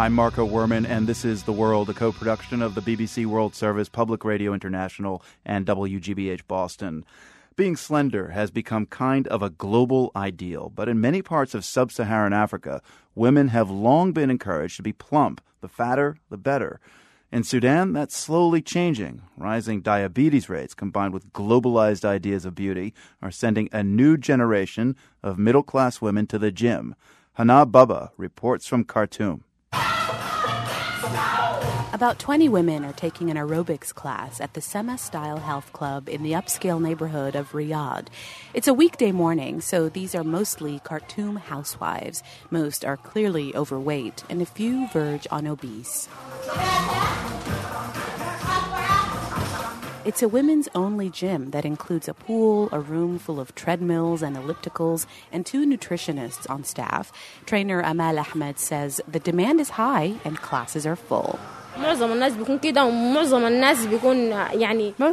I'm Marco Werman, and this is The World, a co production of the BBC World Service, Public Radio International, and WGBH Boston. Being slender has become kind of a global ideal, but in many parts of sub Saharan Africa, women have long been encouraged to be plump. The fatter, the better. In Sudan, that's slowly changing. Rising diabetes rates combined with globalized ideas of beauty are sending a new generation of middle class women to the gym. Hana Baba reports from Khartoum. About 20 women are taking an aerobics class at the Sema Style Health Club in the upscale neighborhood of Riyadh. It's a weekday morning, so these are mostly Khartoum housewives. Most are clearly overweight, and a few verge on obese. It's a women's only gym that includes a pool, a room full of treadmills and ellipticals, and two nutritionists on staff. Trainer Amal Ahmed says the demand is high and classes are full. Most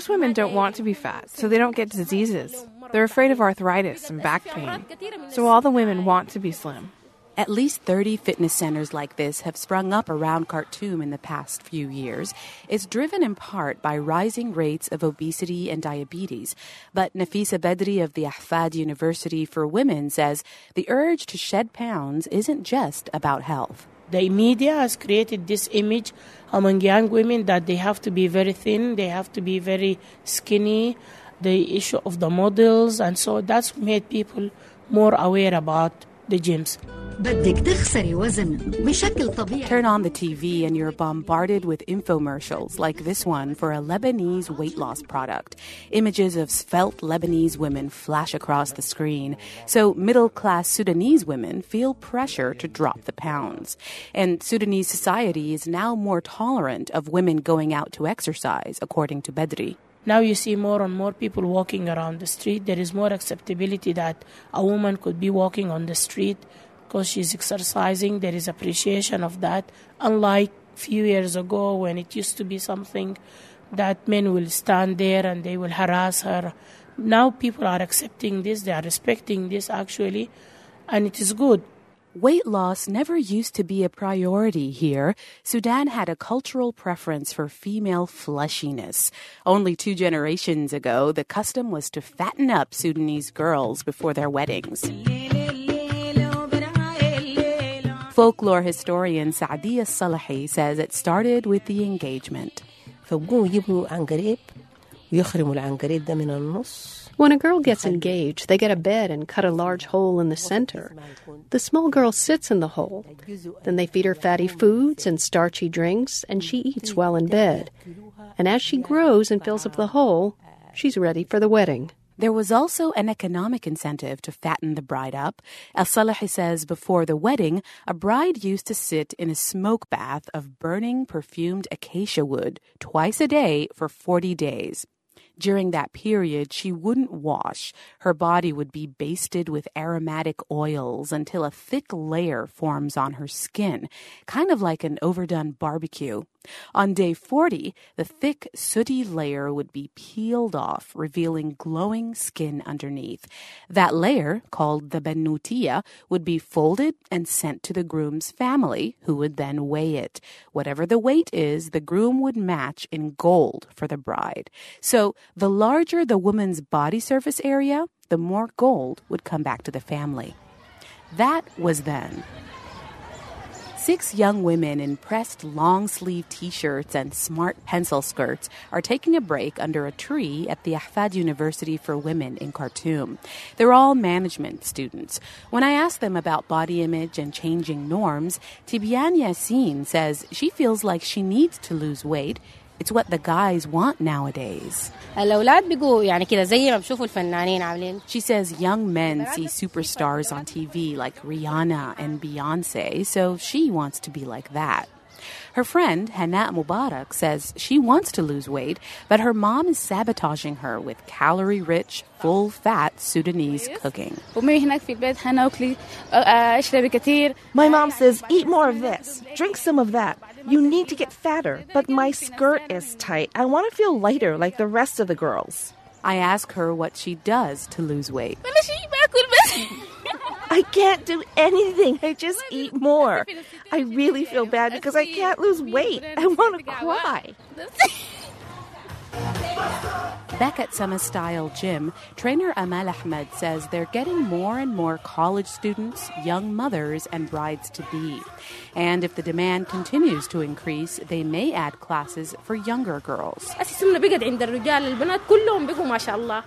women don't want to be fat, so they don't get diseases. They're afraid of arthritis and back pain. So all the women want to be slim. At least 30 fitness centers like this have sprung up around Khartoum in the past few years. It's driven in part by rising rates of obesity and diabetes. But Nafisa Bedri of the Ahfad University for Women says the urge to shed pounds isn't just about health. The media has created this image among young women that they have to be very thin, they have to be very skinny, the issue of the models, and so that's made people more aware about the gyms. بدك تخسري وزن بشكل طبيعي. Turn on the TV and you're bombarded with infomercials like this one for a Lebanese weight loss product. Images of svelte Lebanese women flash across the screen, so middle class Sudanese women feel pressure to drop the pounds. And Sudanese society is now more tolerant of women going out to exercise, according to Bedri. Now you see more and more people walking around the street. There is more acceptability that a woman could be walking on the street because she's exercising. There is appreciation of that. Unlike few years ago when it used to be something that men will stand there and they will harass her. Now people are accepting this, they are respecting this actually, and it is good. Weight loss never used to be a priority here. Sudan had a cultural preference for female fleshiness. Only two generations ago, the custom was to fatten up Sudanese girls before their weddings. Folklore historian Saadia Salahi says it started with the engagement. When a girl gets engaged, they get a bed and cut a large hole in the center. The small girl sits in the hole. Then they feed her fatty foods and starchy drinks, and she eats while in bed. And as she grows and fills up the hole, she's ready for the wedding. There was also an economic incentive to fatten the bride up. El Salahi says before the wedding, a bride used to sit in a smoke bath of burning perfumed acacia wood twice a day for 40 days. During that period, she wouldn't wash. Her body would be basted with aromatic oils until a thick layer forms on her skin, kind of like an overdone barbecue. On day 40, the thick, sooty layer would be peeled off, revealing glowing skin underneath. That layer, called the benutia, would be folded and sent to the groom's family, who would then weigh it. Whatever the weight is, the groom would match in gold for the bride. So, the larger the woman's body surface area, the more gold would come back to the family. That was then. Six young women in pressed long sleeve t shirts and smart pencil skirts are taking a break under a tree at the Ahfad University for Women in Khartoum. They're all management students. When I ask them about body image and changing norms, Tibian Yassin says she feels like she needs to lose weight it's what the guys want nowadays. She says young men see superstars on TV like Rihanna and Beyonce, so she wants to be like that. Her friend, Hannah Mubarak, says she wants to lose weight, but her mom is sabotaging her with calorie rich, full fat Sudanese cooking. My mom says, eat more of this, drink some of that. You need to get fatter, but my skirt is tight. I want to feel lighter like the rest of the girls. I ask her what she does to lose weight. I can't do anything. I just eat more. I really feel bad because I can't lose weight. I want to cry. Back at Sama Style Gym, trainer Amal Ahmed says they're getting more and more college students, young mothers, and brides to be. And if the demand continues to increase, they may add classes for younger girls.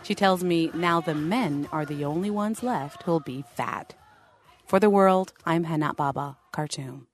She tells me now the men are the only ones left who'll be fat. For the world, I'm Hana Baba, Khartoum.